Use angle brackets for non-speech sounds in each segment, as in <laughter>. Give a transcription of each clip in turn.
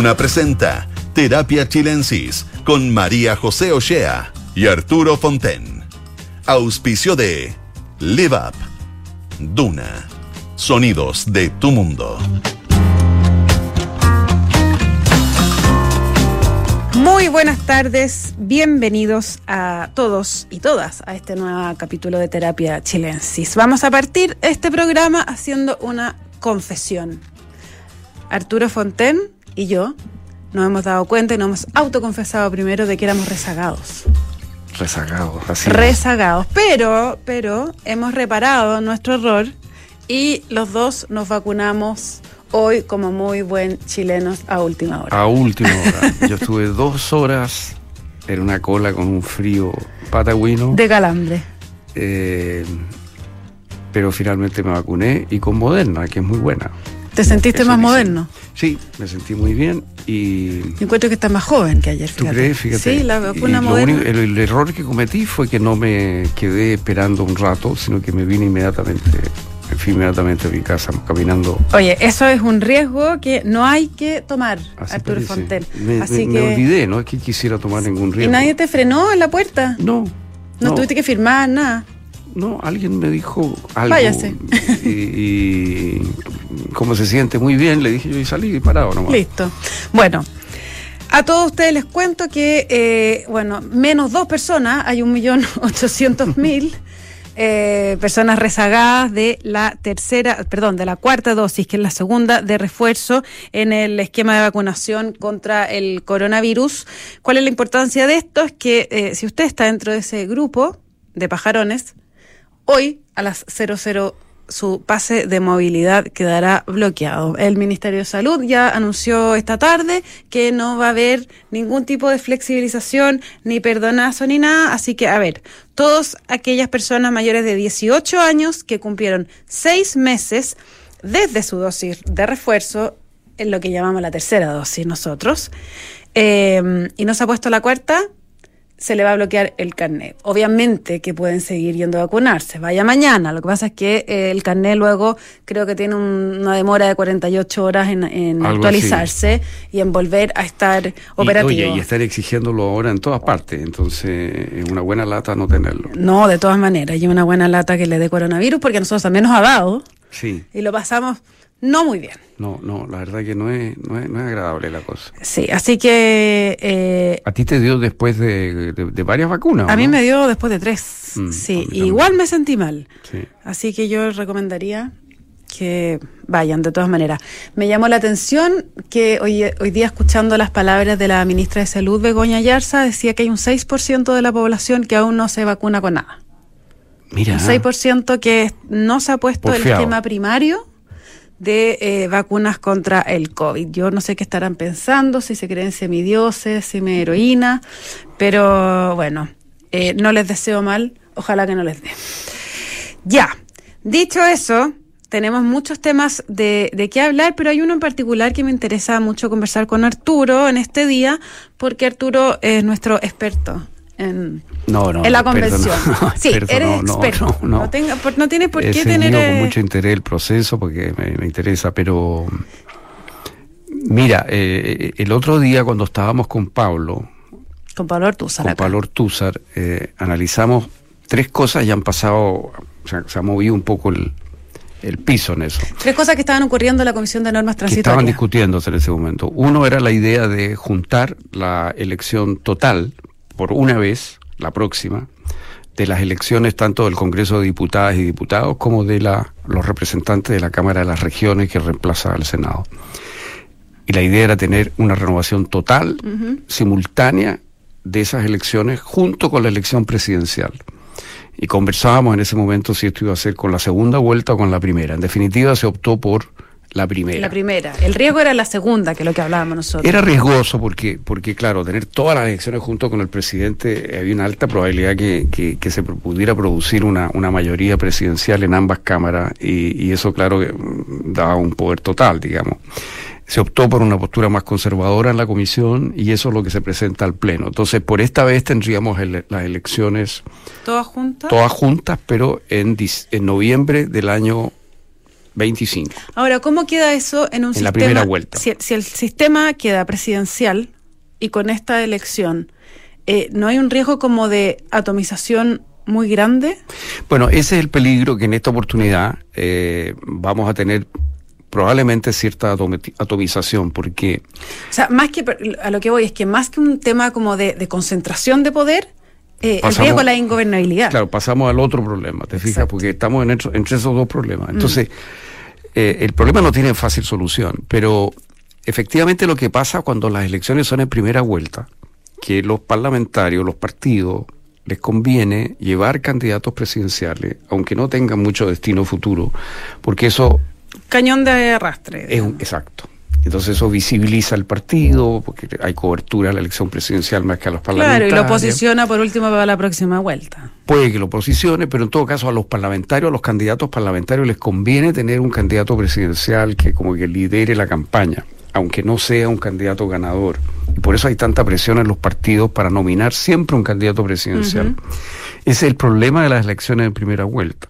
Duna presenta Terapia Chilensis con María José Ochea y Arturo Fonten. Auspicio de Live Up. Duna. Sonidos de tu mundo. Muy buenas tardes, bienvenidos a todos y todas a este nuevo capítulo de Terapia Chilensis. Vamos a partir este programa haciendo una confesión. Arturo Fonten y yo nos hemos dado cuenta y nos hemos autoconfesado primero de que éramos rezagados. Rezagados, así. Rezagados, pero, pero hemos reparado nuestro error y los dos nos vacunamos hoy como muy buen chilenos a última hora. A última hora. Yo estuve dos horas en una cola con un frío patagüino. De calambre. Eh, pero finalmente me vacuné y con Moderna, que es muy buena. ¿Te sentiste más moderno? Sí, me sentí muy bien y... Yo encuentro que estás más joven que ayer, ¿Tú fíjate. crees? Fíjate. Sí, la Y vacuna moderna. único- el, el error que cometí fue que no me quedé esperando un rato, sino que me vine inmediatamente, me fui inmediatamente a mi casa caminando. Oye, eso es un riesgo que no hay que tomar, Así Arturo. Fonten. Me, Así me- que. me olvidé, no es que quisiera tomar ningún ¿Y riesgo. nadie te frenó en la puerta? No. No, tuviste que firmar nada. No, alguien me dijo algo. Váyase. Y, y como se siente muy bien, le dije yo y salí parado nomás. Listo. Bueno, a todos ustedes les cuento que, eh, bueno, menos dos personas, hay un millón <laughs> ochocientos mil eh, personas rezagadas de la tercera, perdón, de la cuarta dosis, que es la segunda de refuerzo en el esquema de vacunación contra el coronavirus. ¿Cuál es la importancia de esto? Es que eh, si usted está dentro de ese grupo de pajarones, Hoy a las 00 su pase de movilidad quedará bloqueado. El Ministerio de Salud ya anunció esta tarde que no va a haber ningún tipo de flexibilización, ni perdonazo, ni nada. Así que, a ver, todas aquellas personas mayores de 18 años que cumplieron seis meses desde su dosis de refuerzo, en lo que llamamos la tercera dosis nosotros, eh, y no se ha puesto la cuarta, se le va a bloquear el carnet. Obviamente que pueden seguir yendo a vacunarse, vaya mañana. Lo que pasa es que eh, el carnet luego creo que tiene un- una demora de 48 horas en, actualizarse y en volver a estar Y, operativo. oye, y están exigiéndolo ahora en todas partes, entonces es una buena lata no tenerlo. No, de todas maneras, hay una buena lata que le dé coronavirus porque a nosotros también nos ha dado Sí, y lo pasamos no muy bien. no, no, la verdad que no es, no es, no es agradable la cosa. Sí, así que eh, A ti te dio después de, de- de varias vacunas. a ¿o mí no? me dio después de tres. Mm, sí, igual me sentí mal. Sí. Así que yo recomendaría que vayan de todas maneras. Me llamó la atención que hoy, hoy día escuchando las palabras de la ministra de Salud, Begoña Yarza, decía que hay un 6% de la población que aún no se vacuna con nada. Mira, Un 6% que no se ha puesto el esquema primario de eh, vacunas contra el COVID. Yo no sé qué estarán pensando, si se creen semidioses, semi-heroína, pero bueno, eh, no les deseo mal, ojalá que no les dé. Ya, dicho eso, tenemos muchos temas de, de qué hablar, pero hay uno en particular que me interesa mucho conversar con Arturo en este día, porque Arturo es nuestro experto en, no, no, en la convención. <laughs> sí, eres no, experto. No, tenga- por- no tienes por qué tener. con eh, mucho interés el proceso porque me, me interesa, pero mira, eh, el otro día cuando estábamos con Pablo, con Pablo Ortúzar con acá. Pablo Ortúzar, eh, analizamos tres cosas y han pasado, o sea, se ha movido un poco el, el piso en eso. Tres cosas que estaban ocurriendo en la Comisión de Normas que estaban Transitorias. discutiéndose en ese momento. Uno era la idea de juntar la elección total por una vez, la próxima, de las elecciones tanto del Congreso de Diputadas y Diputados como de la, los representantes de la Cámara de las Regiones que reemplaza al Senado. Y la idea era tener una renovación total, simultánea, de esas elecciones junto con la elección presidencial. Y conversábamos en ese momento si esto iba a ser con la segunda vuelta o con la primera. En definitiva, se optó por la primera. La primera. El riesgo era la segunda, que es lo que hablábamos nosotros. Era riesgoso porque, porque, claro, tener todas las elecciones junto con el presidente, eh, había una alta probabilidad que, que, que se pudiera producir una, una mayoría presidencial en ambas cámaras y, y eso, claro, mm, daba un poder total, digamos. Se optó por una postura más conservadora en la comisión y eso es lo que se presenta al Pleno. Entonces, por esta vez tendríamos las elecciones ¿Todas juntas? todas juntas, pero en, en noviembre del año 25. Ahora, ¿cómo queda eso en un En sistema? la primera vuelta. Si, si el sistema queda presidencial y con esta elección, eh, ¿no hay un riesgo como de atomización muy grande? Bueno, ese es el peligro que en esta oportunidad eh, vamos a tener probablemente cierta atomi- atomización, porque O sea, más que a lo que voy es que más que un tema como de, de concentración de poder, eh, el riesgo es la ingobernabilidad. Claro, pasamos al otro problema, ¿te fijas? Exacto. Porque estamos en entre, entre esos dos problemas. Entonces, eh, el problema no tiene fácil solución, pero efectivamente lo que pasa cuando las elecciones son en primera vuelta, que los parlamentarios, los partidos, les conviene llevar candidatos presidenciales, aunque no tengan mucho destino futuro, porque eso Cañón de arrastre. es un, exacto. Entonces eso visibiliza al partido, porque hay cobertura a la elección presidencial más que a los Claro, parlamentarios. y lo posiciona por último para la próxima vuelta. puede que lo posicione, pero en todo caso a los parlamentarios, a los candidatos parlamentarios les conviene tener un candidato presidencial que como que lidere la campaña, aunque no sea un candidato ganador. Y por eso hay tanta presión en los partidos para nominar siempre un candidato presidencial. Ese es el problema de las elecciones en primera vuelta.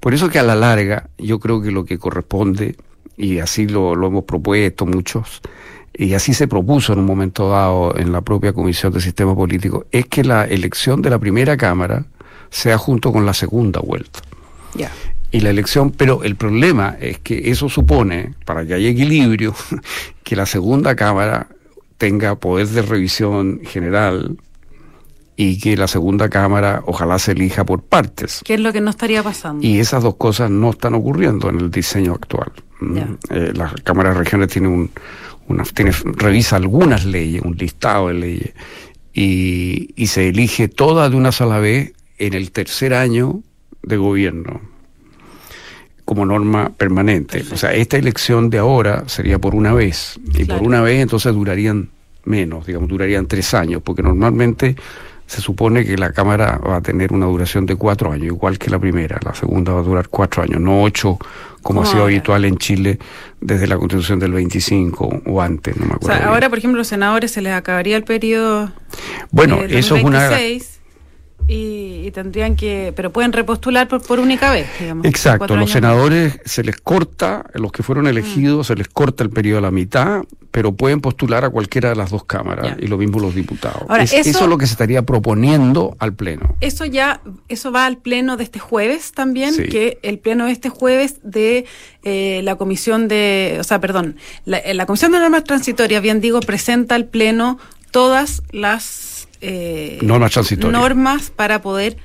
Por eso que a la larga yo creo que lo que corresponde, y así lo, lo hemos propuesto muchos, y así se propuso en un momento dado en la propia Comisión de Sistema Político, es que la elección de la primera Cámara sea junto con la segunda vuelta. Ya. Y la elección, pero el problema es que eso supone, para que haya equilibrio, <laughs> que la segunda Cámara tenga poder de revisión general y que la segunda Cámara ojalá se elija por partes. ¿Qué es lo que no estaría pasando? Y esas dos cosas no están ocurriendo en el diseño actual. Mm, eh, la Cámara de Regiones tiene un, una, tiene, revisa algunas leyes, un listado de leyes, y, y se elige toda de una sola vez en el tercer año de gobierno como norma permanente. O sea, esta elección de ahora sería por una vez, y Claro. por una vez entonces durarían menos, digamos, durarían tres años, porque normalmente se supone que la Cámara va a tener una duración de cuatro años, igual que la primera, la segunda va a durar cuatro años, no ocho, como ha sido ahora. habitual en Chile desde la Constitución del 25 o antes, no me O acuerdo. sea, ahora, por ejemplo, los senadores se les acabaría el periodo bueno, eh, eso es una... 2026 y, y tendrían que, pero pueden repostular por, por única vez, digamos. Exacto, los más. senadores se les corta, los que fueron elegidos, se les corta el periodo a la mitad, pero pueden postular a cualquiera de las dos cámaras, y lo mismo los diputados. Ahora, Es- eso- eso es lo que se estaría proponiendo al Pleno. Eso ya, eso va al pleno de este jueves también, Sí. que el pleno de este jueves de eh, la comisión de, o sea, perdón, la, eh, la comisión de normas transitorias, bien digo, presenta al pleno todas las eh, Normas transitorias. normas para poder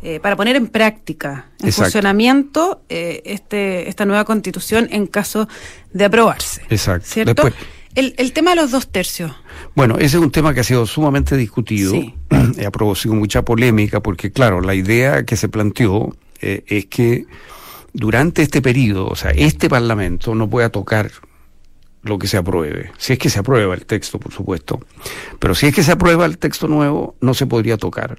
eh, para poner en práctica, en Exacto. funcionamiento, eh, este, esta nueva constitución en caso de aprobarse. Exacto. ¿Cierto? Después- el, el tema de los dos tercios. Bueno, ese es un tema que ha sido sumamente discutido, Sí. <clears throat> ha producido mucha polémica, porque claro, la idea que se planteó eh, es que durante este periodo, o sea, este Parlamento no pueda tocar lo que se apruebe, si es que se aprueba el texto, por supuesto, pero si es que se aprueba el texto nuevo, no se podría tocar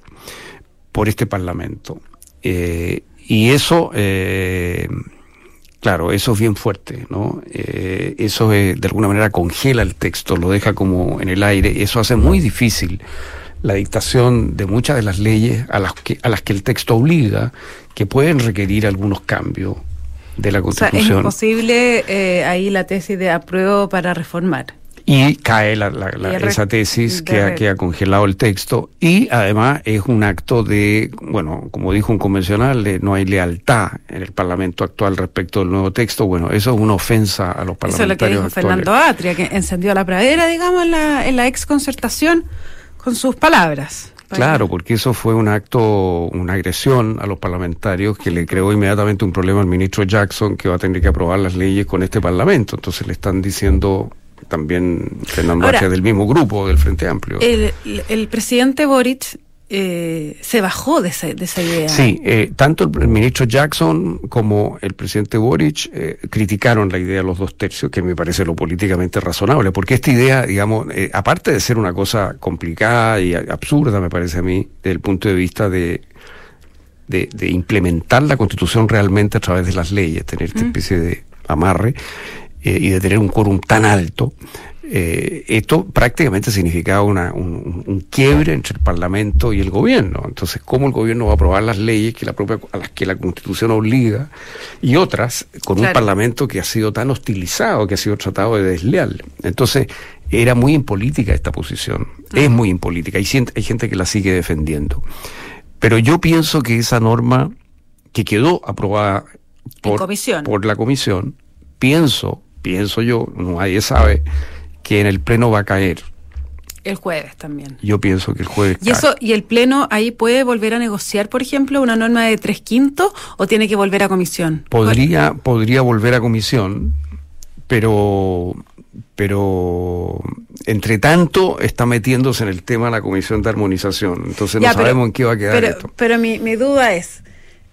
por este Parlamento. Eh, y eso, eh, claro, eso es bien fuerte, ¿no? Eh, eso eh, de alguna manera congela el texto, lo deja como en el aire, eso hace muy difícil la dictación de muchas de las leyes a las que, a las que el texto obliga, que pueden requerir algunos cambios de la O sea, es Constitución. imposible eh, ahí la tesis de apruebo para reformar. y cae la, la- la- Y esa tesis que ha, que ha congelado el texto y además es un acto de, bueno, como dijo un convencional, de no hay lealtad en el Parlamento actual respecto del nuevo texto. Bueno, eso es una ofensa a los Eso es lo que parlamentarios dijo actuales. Fernando Atria, que encendió la pradera, digamos, en la, en la ex concertación con sus palabras. Claro, porque eso fue un acto, una agresión a los parlamentarios que le creó inmediatamente un problema al ministro Jackson que va a tener que aprobar las leyes con este Parlamento. Entonces le están diciendo también Fernando Ahora, del mismo grupo del Frente Amplio. El- el presidente Boric eh, se bajó de, ese- de esa idea. Sí, eh, tanto el, ministro Jackson como el presidente Boric eh, criticaron la idea de los dos tercios, que me parece lo políticamente razonable, porque esta idea, digamos, eh, aparte de ser una cosa complicada y absurda, me parece a mí, desde el punto de vista de, de, de implementar la constitución realmente a través de las leyes, tener esta especie de amarre eh, y de tener un quórum tan alto, eh, esto prácticamente significaba una, un, quiebre entre el Parlamento y el gobierno. Entonces, ¿cómo el gobierno va a aprobar las leyes que la propia, a las que la Constitución obliga y otras con un Parlamento que ha sido tan hostilizado, que ha sido tratado de desleal? Entonces, era muy impolítica esta posición, es muy impolítica, hay, hay gente que la sigue defendiendo. Pero yo pienso que esa norma que quedó aprobada por, por la comisión, pienso, pienso yo, nadie sabe, que en el Pleno va a caer. El jueves también. Yo pienso que el jueves. ¿Y eso y el Pleno ahí puede volver a negociar, por ejemplo, una norma de tres quintos o tiene que volver a comisión? Podría, podría volver a comisión, pero pero entre tanto está metiéndose en el tema la comisión de armonización. Entonces no sabemos en qué va a quedar pero, esto. Pero mi, mi duda es.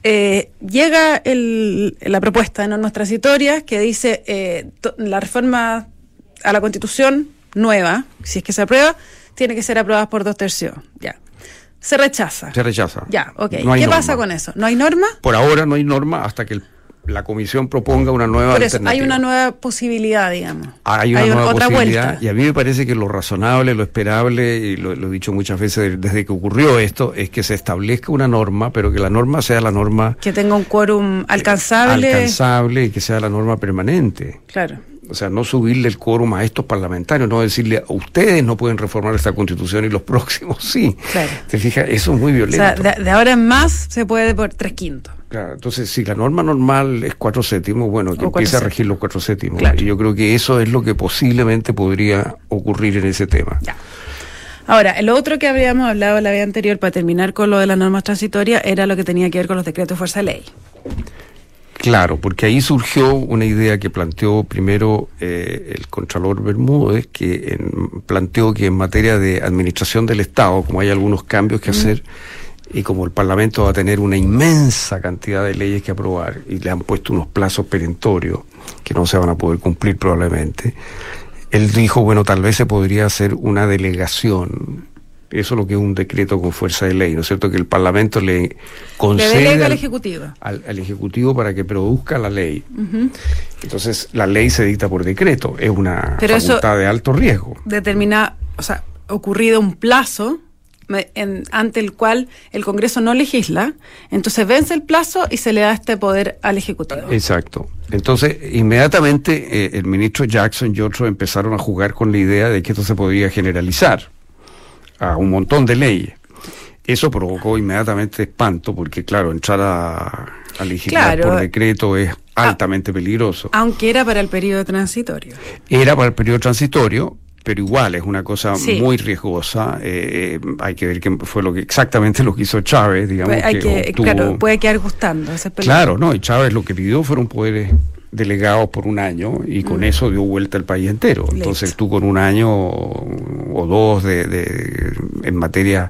Eh, llega el, la propuesta de normas transitorias que dice eh, la reforma a la constitución nueva, si es que se aprueba, tiene que ser aprobada por dos tercios. Ya. Se rechaza. Se rechaza. Ya, ok. ¿Qué pasa con eso? ¿No hay norma? Por ahora no hay norma hasta que la comisión proponga una nueva Por eso, hay una nueva posibilidad, digamos. Hay una nueva otra posibilidad vuelta. y a mí me parece que lo razonable, lo esperable, y lo, lo, he dicho muchas veces desde que ocurrió esto, es que se establezca una norma, pero que la norma sea la norma... Que tenga un quórum alcanzable. Alcanzable y que sea la norma permanente. Claro o sea, no subirle el quórum a estos parlamentarios, no decirle, ustedes no pueden reformar esta constitución y los <laughs> próximos sí. Claro. ¿Te fijas? Eso es muy violento. O sea, de, ahora en más se puede por tres quintos. Claro, entonces si la norma normal es cuatro séptimos, bueno, que empiece a regir los cuatro séptimos. Claro. Y yo creo que eso es lo que posiblemente podría ocurrir en ese tema. Ya. Ahora, el otro que habíamos hablado la vez anterior, para terminar con lo de las normas transitorias, era lo que tenía que ver con los decretos de fuerza de ley. Claro, porque ahí surgió una idea que planteó primero eh, el Contralor Bermúdez, que planteó que en materia de administración del Estado, como hay algunos cambios que hacer, y como el Parlamento va a tener una inmensa cantidad de leyes que aprobar, y le han puesto unos plazos perentorios que no se van a poder cumplir probablemente, él dijo, bueno, tal vez se podría hacer una delegación eso es lo que es un decreto con fuerza de ley, ¿no es cierto? Que el Parlamento le concede al Ejecutivo. Al, Ejecutivo para que produzca la ley. Entonces, la ley se dicta por decreto, es una facultad de alto riesgo. Determina, o sea, ocurrido un plazo ante el cual el Congreso no legisla, entonces vence el plazo y se le da este poder al Ejecutivo. Exacto. Entonces, inmediatamente eh, el ministro Jackson y otros empezaron a jugar con la idea de que esto se podía generalizar a un montón de leyes. Eso provocó inmediatamente espanto porque, claro, entrar a, a legislar por decreto es ah, altamente peligroso. Aunque era para el periodo transitorio. Era para el periodo transitorio, pero igual es una cosa muy riesgosa. Eh, eh, hay que ver qué fue lo que exactamente lo que hizo Chávez, digamos. Pues que, claro, puede quedar gustando. claro, no, y Chávez lo que pidió fueron poderes delegados por un año y con mm. eso dio vuelta el país entero. Entonces tú con un año o dos de, en materia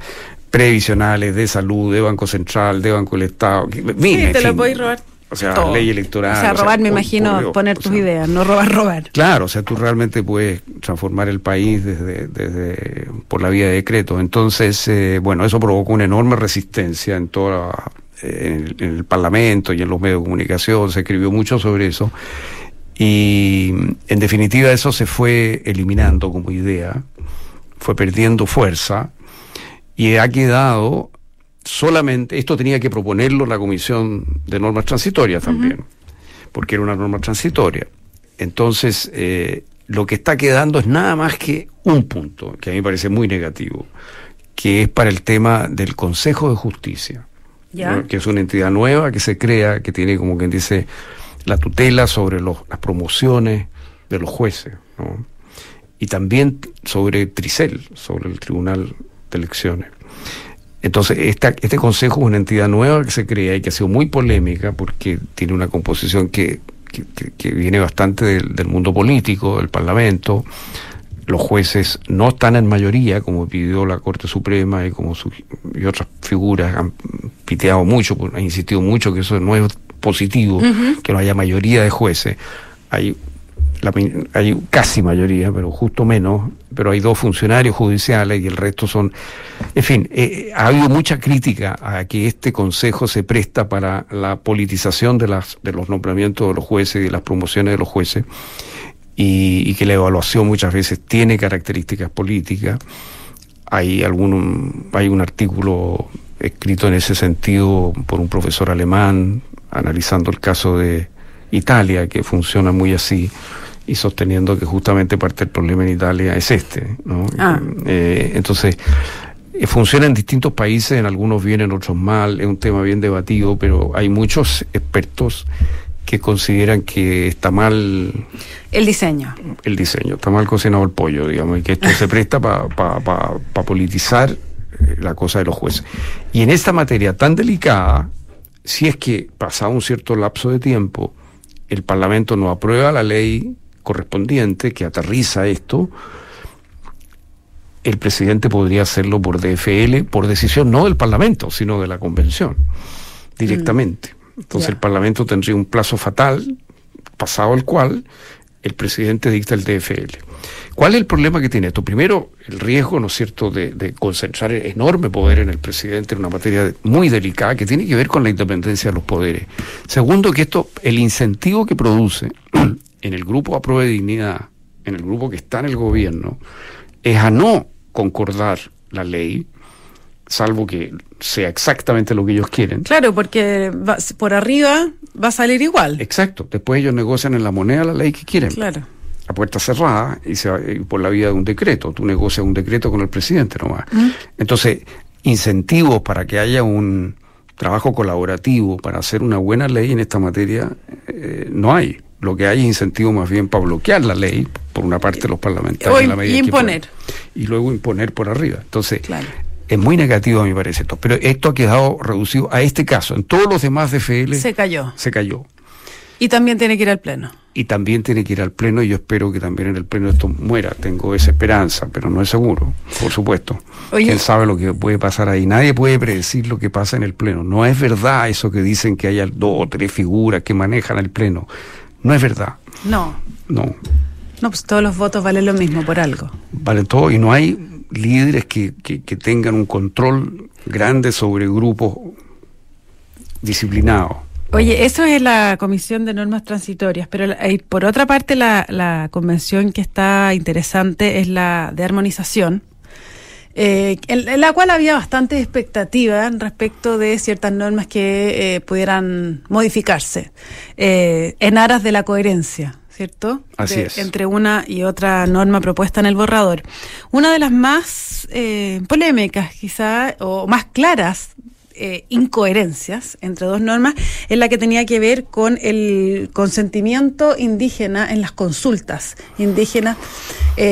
previsionales de salud, de Banco Central, de Banco del Estado. sí, te lo podéis robar. O sea, ley electoral. O sea, robar, me imagino, poner tus ideas, no robar, robar. Claro, o sea, tú realmente puedes transformar el país desde, desde por la vía de decreto. Entonces, eh, bueno, eso provocó una enorme resistencia en toda en el, Parlamento y en los medios de comunicación, se escribió mucho sobre eso. Y en definitiva eso se fue eliminando como idea, fue perdiendo fuerza y ha quedado solamente, esto tenía que proponerlo la Comisión de Normas Transitorias también, porque era una norma transitoria. Entonces, eh, lo que está quedando es nada más que un punto, que a mí me parece muy negativo, que es para el tema del Consejo de Justicia que es una entidad nueva que se crea, que tiene como quien dice la tutela sobre los, las promociones de los jueces, y también sobre Tricel, sobre el Tribunal de Elecciones. Entonces, esta, este consejo es una entidad nueva que se crea y que ha sido muy polémica porque tiene una composición que, que, viene bastante del, del, mundo político, del Parlamento, los jueces no están en mayoría, como pidió la Corte Suprema y como y otras figuras han piteado mucho, han insistido mucho que eso no es positivo, que no haya mayoría de jueces. Hay, hay casi mayoría, pero justo menos, pero hay dos funcionarios judiciales y el resto son... En fin, eh, ha habido mucha crítica a que este Consejo se presta para la politización de, las, de los nombramientos de los jueces y de las promociones de los jueces y, que la evaluación muchas veces tiene características políticas. Hay, algún, hay un artículo escrito en ese sentido por un profesor alemán analizando el caso de Italia, que funciona muy así y sosteniendo que justamente parte del problema en Italia es este. ¿no? Ah. Eh, entonces, eh, funciona en distintos países, en algunos bien, en otros mal, es un tema bien debatido, pero hay muchos expertos que consideran que está mal... El diseño. El diseño, está mal cocinado el pollo, digamos, y que esto <laughs> se presta para pa, politizar la cosa de los jueces. Y en esta materia tan delicada, si es que pasado un cierto lapso de tiempo, el Parlamento no aprueba la ley correspondiente que aterriza esto, el presidente podría hacerlo por DFL, por decisión no del Parlamento, sino de la Convención, directamente. Mm. Entonces el Parlamento tendría un plazo fatal, pasado el cual el presidente dicta el DFL. ¿Cuál es el problema que tiene esto? Primero, el riesgo, ¿no cierto?, de, de, concentrar enorme poder en el presidente en una materia muy delicada que tiene que ver con la independencia de los poderes. Segundo, que esto, el incentivo que produce <clears throat> en el grupo a de dignidad, en el grupo que está en el gobierno, es a no concordar la ley, salvo que sea exactamente lo que ellos quieren. Claro, porque por arriba va a salir igual. Exacto. Después ellos negocian en la moneda la ley que quieren. Claro. A puerta cerrada y, se por la vía de un decreto. Tú negocias un decreto con el presidente nomás. ¿Mm? Entonces, incentivos para que haya un trabajo colaborativo para hacer una buena ley en esta materia eh, no hay lo que hay es incentivo más bien para bloquear la ley, por una parte los parlamentarios. en la medida y imponer. y luego imponer por arriba. Entonces, es muy negativo a mi parece esto. Pero esto ha quedado reducido a este caso. En todos los demás DFL... Se cayó. Se cayó. Y también tiene que ir al Pleno. Y también tiene que ir al Pleno y yo espero que también en el Pleno esto muera. Tengo esa esperanza, pero no es seguro, por supuesto. ¿Quién sabe lo que puede pasar ahí? Nadie puede predecir lo que pasa en el Pleno. No es verdad eso que dicen que haya dos o tres figuras que manejan el Pleno. No es verdad. No. No. No, pues todos los votos valen lo mismo por algo. Valen todo y no hay líderes que, que, tengan un control grande sobre grupos disciplinados. Oye, eso es la Comisión de Normas Transitorias, pero por otra parte la, la convención que está interesante es la de armonización, eh, en, la cual había bastante expectativa respecto de ciertas normas que eh, pudieran modificarse eh, en aras de la coherencia. ¿Cierto? Así es. Entre una y otra norma propuesta en el borrador. Una de las más eh, polémicas, quizá, o más claras incoherencias entre dos normas es la que tenía que ver con el consentimiento indígena en las consultas indígenas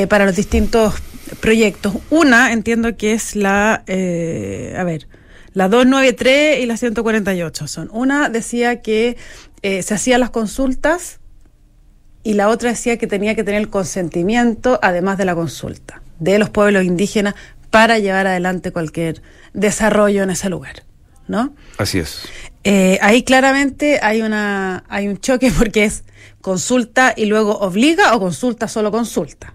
para los distintos proyectos. Una entiendo que es la, eh, a ver, la 293 y la 148 son. Una decía que eh, se hacían las consultas y la otra decía que tenía que tener el consentimiento, además de la consulta, de los pueblos indígenas para llevar adelante cualquier desarrollo en ese lugar. ¿No? Así es. Eh, ahí claramente hay una hay un choque <laughs> porque es consulta y luego obliga o consulta solo consulta.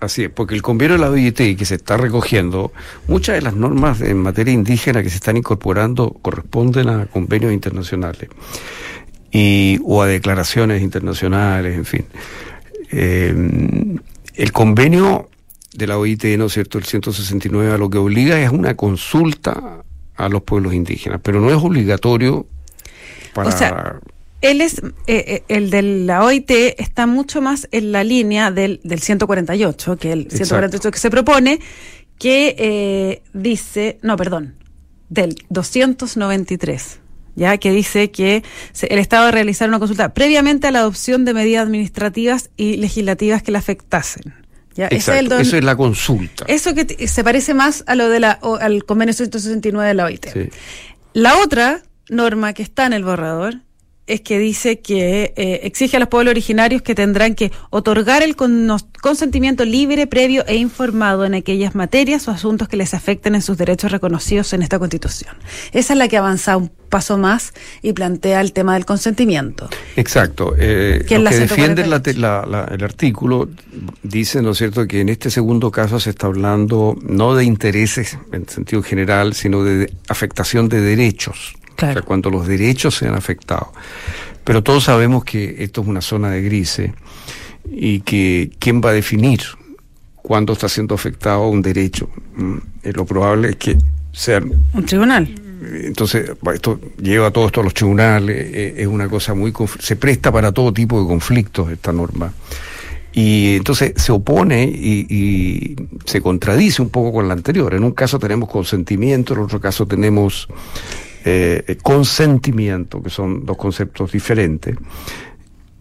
Así es, porque el convenio de la OIT que se está recogiendo, muchas de las normas en materia indígena que se están incorporando corresponden a convenios internacionales y, o a declaraciones internacionales, en fin. Eh, el convenio de la OIT, ¿no es cierto?, el 169, a lo que obliga es una consulta a los pueblos indígenas, pero no es obligatorio para él es, eh, eh, el de la OIT está mucho más en la línea del, del 148, que el 148 que se propone, que eh, dice, no, perdón, del 293 ya que dice que el Estado debe realizar una consulta previamente a la adopción de medidas administrativas y legislativas que le afectasen. ¿ya? eso es la consulta. Eso que se parece más a lo de la al convenio 169 de la OIT. La otra norma que está en el borrador es que dice que eh, exige a los pueblos originarios que tendrán que otorgar el consentimiento libre, previo e informado en aquellas materias o asuntos que les afecten en sus derechos reconocidos en esta Constitución. Esa es la que avanza un paso más y plantea el tema del consentimiento. Exacto. Eh, que, defiende el artículo dice, ¿no es cierto?, que en este segundo caso se está hablando no de intereses en sentido general, sino de afectación de derechos o sea, cuando los derechos sean afectados. Pero todos sabemos que esto es una zona de grises y que quién va a definir cuándo está siendo afectado un derecho. Mm, lo probable es que sean... Un tribunal. Entonces, esto lleva todo esto a los tribunales, eh, es una cosa muy... Se presta para todo tipo de conflictos esta norma. Y entonces se opone y, se contradice un poco con la anterior. En un caso tenemos consentimiento, en otro caso tenemos eh, consentimiento, que son dos conceptos diferentes.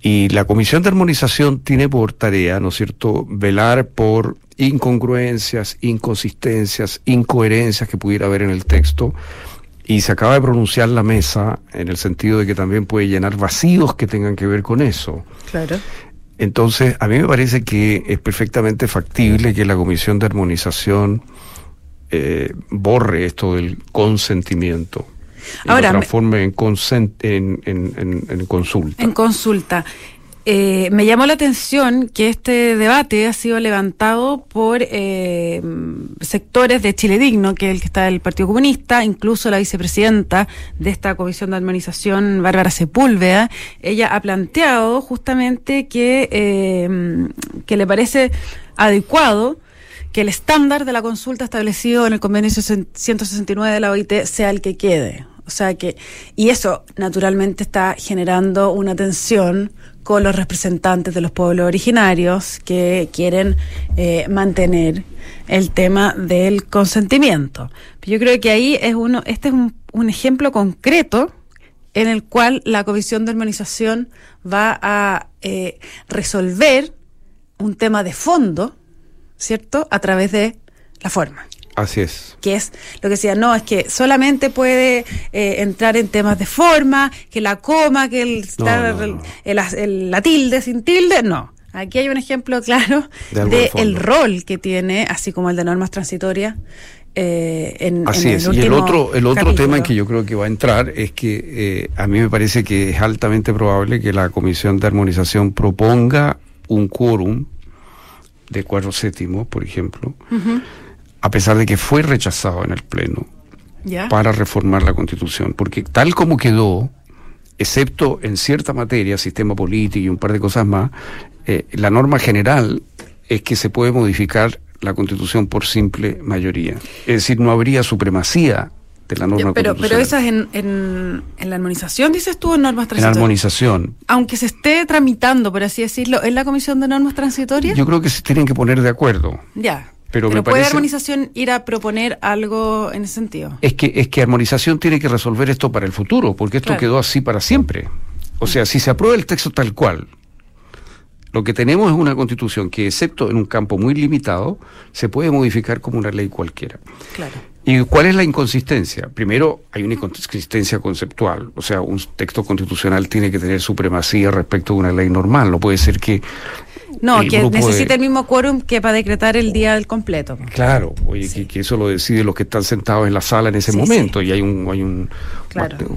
Y la Comisión de Armonización tiene por tarea, ¿no es cierto?, velar por incongruencias, inconsistencias, incoherencias que pudiera haber en el texto. Y se acaba de pronunciar la mesa en el sentido de que también puede llenar vacíos que tengan que ver con eso. Claro. Entonces, a mí me parece que es perfectamente factible que la Comisión de Armonización eh, borre esto del consentimiento. Ahora, lo transforme en, en, en, consulta. En consulta. Eh, me llamó la atención que este debate ha sido levantado por eh, sectores de Chile Digno, que es el que está del Partido Comunista, incluso la vicepresidenta de esta comisión de armonización, Bárbara Sepúlveda. Ella ha planteado justamente que, eh, que le parece adecuado que el estándar de la consulta establecido en el convenio 169 de la OIT sea el que quede. O sea que, y eso naturalmente está generando una tensión con los representantes de los pueblos originarios que quieren eh, mantener el tema del consentimiento. Yo creo que ahí es uno, este es un, un ejemplo concreto en el cual la Comisión de Armonización va a eh, resolver un tema de fondo, ¿cierto?, a través de la forma. Así es. Que es lo que decía, no, es que solamente puede eh, entrar en temas de forma, que la coma, que el, la tilde sin tilde, no. Aquí hay un ejemplo claro de, el rol que tiene, así como el de normas transitorias. Eh, en, Así es. y el otro, el otro tema en que yo creo que va a entrar es que eh, a mí me parece que es altamente probable que la Comisión de Armonización proponga un quórum de cuatro séptimos, por ejemplo, a pesar de que fue rechazado en el Pleno para reformar la Constitución, porque tal como quedó, excepto en cierta materia, sistema político y un par de cosas más, eh, la norma general es que se puede modificar la Constitución por simple mayoría. Es decir, no habría supremacía de la norma pero, Pero esa es en, en, la armonización, dices tú, en normas transitorias. En armonización. Aunque se esté tramitando, por así decirlo, ¿en la Comisión de Normas Transitorias? Yo creo que se tienen que poner de acuerdo. Ya. Pero, ¿puede armonización ir a proponer algo en ese sentido? Es que, es que armonización tiene que resolver esto para el futuro, porque esto quedó así para siempre. O sea, si se aprueba el texto tal cual, lo que tenemos es una constitución que, excepto en un campo muy limitado, se puede modificar como una ley cualquiera. Claro. ¿Y cuál es la inconsistencia? Primero, hay una inconsistencia conceptual. O sea, un texto constitucional tiene que tener supremacía respecto de una ley normal. No puede ser que no, que necesita el mismo quórum que para decretar el día del completo. Claro, oye, que, eso lo deciden los que están sentados en la sala en ese momento y hay un, hay un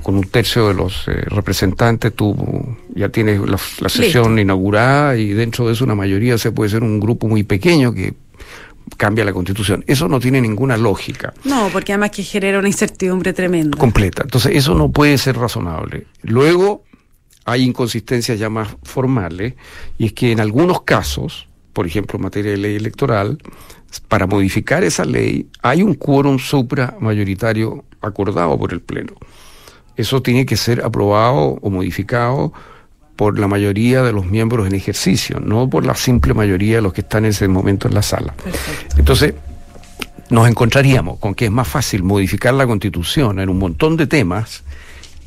con un tercio de los eh, representantes tú ya tienes la, sesión inaugurada y dentro de eso una mayoría se puede ser un grupo muy pequeño que cambia la constitución. Eso no tiene ninguna lógica. No, porque además que genera una incertidumbre tremenda. Completa. Entonces eso no puede ser razonable. Luego hay inconsistencias ya más formales, y es que en algunos casos, por ejemplo en materia de ley electoral, para modificar esa ley hay un quórum supramayoritario acordado por el Pleno. Eso tiene que ser aprobado o modificado por la mayoría de los miembros en ejercicio, no por la simple mayoría de los que están en ese momento en la sala. Entonces, nos encontraríamos con que es más fácil modificar la constitución en un montón de temas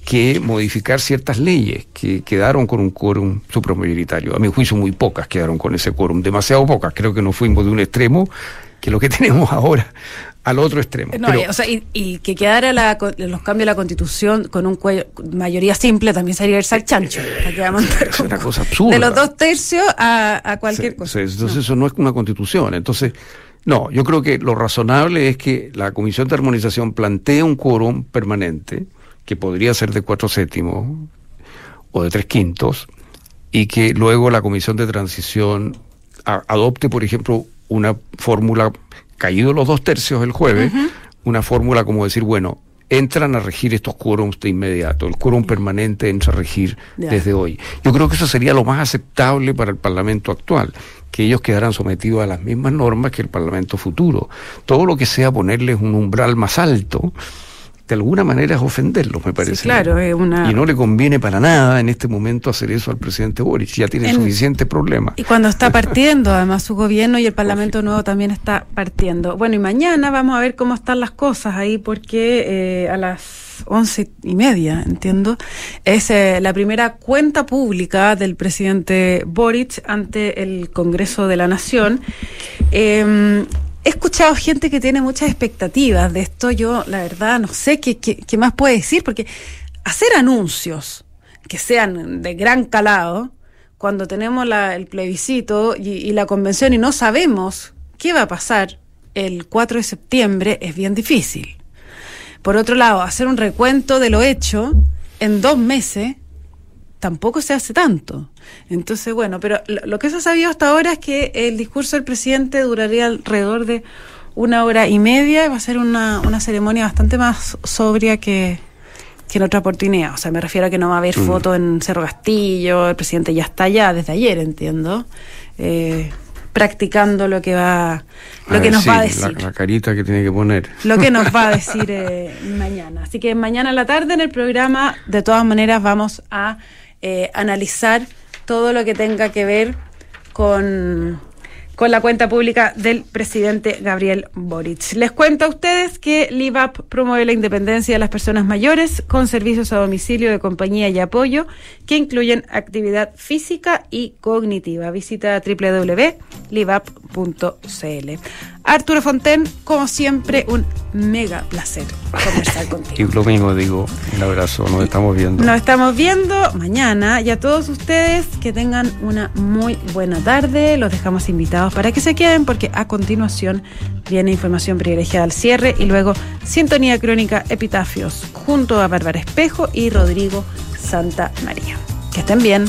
que modificar ciertas leyes que quedaron con un quórum supramayoritario. A mi juicio, muy pocas quedaron con ese quórum, demasiado pocas. Creo que nos fuimos de un extremo que lo que <laughs> tenemos ahora al otro extremo. No, o sea, y, que quedara los cambios de la constitución con un mayoría simple también sería el chancho. es una cosa absurda. De los dos tercios a, cualquier cosa. entonces eso no es una constitución. Entonces, no, yo creo que lo razonable es que la Comisión de Armonización plantee un quórum permanente que podría ser de cuatro séptimos o de tres quintos, y que luego la Comisión de Transición adopte, por ejemplo, una fórmula, caído los dos tercios el jueves, una fórmula como decir, bueno, entran a regir estos quórums de inmediato. El quórum permanente entra a regir desde hoy. Yo creo que eso sería lo más aceptable para el Parlamento actual, que ellos quedaran sometidos a las mismas normas que el Parlamento futuro. Todo lo que sea ponerles un umbral más alto, de alguna manera es ofenderlos, me parece. claro, es una... Y no le conviene para nada en este momento hacer eso al presidente Boris, ya tiene suficientes problemas. Y cuando está partiendo, además su gobierno y el Parlamento nuevo también está partiendo. Bueno, y mañana vamos a ver cómo están las cosas ahí, porque eh, a las once y media, entiendo, es eh, la primera cuenta pública del presidente Boric ante el Congreso de la Nación. Eh, he escuchado gente que tiene muchas expectativas de esto. Yo, la verdad, no sé qué, más puede decir, porque hacer anuncios que sean de gran calado, cuando tenemos el plebiscito y, y, la convención y no sabemos qué va a pasar el 4 de septiembre, es bien difícil. Por otro lado, hacer un recuento de lo hecho en dos meses tampoco se hace tanto. Entonces, bueno, pero lo, que se ha sabido hasta ahora es que el discurso del presidente duraría alrededor de una hora y media y va a ser una, una ceremonia bastante más sobria que, que en otra oportunidad. O sea, me refiero a que no va a haber mm. fotos en Cerro Castillo, el presidente ya está allá desde ayer, entiendo. Eh, practicando lo que va lo que nos va a decir la, carita que tiene que poner lo que nos va a <laughs> decir eh, mañana así que mañana a la tarde en el programa de todas maneras vamos a eh, analizar todo lo que tenga que ver con, con la cuenta pública del presidente Gabriel Boric. Les cuento a ustedes que LIVAP promueve la independencia de las personas mayores con servicios a domicilio de compañía y apoyo que incluyen actividad física y cognitiva. Visita www.livap.cl. Arturo Fonten, como siempre, un mega placer conversar <laughs> contigo. Y lo mismo digo, un abrazo, nos estamos viendo. Nos estamos viendo mañana y a todos ustedes que tengan una muy buena tarde. Los dejamos invitados para que se queden porque a continuación viene información privilegiada al cierre y luego Sintonía Crónica Epitafios junto a Bárbara Espejo y Rodrigo Santa María. Que estén bien.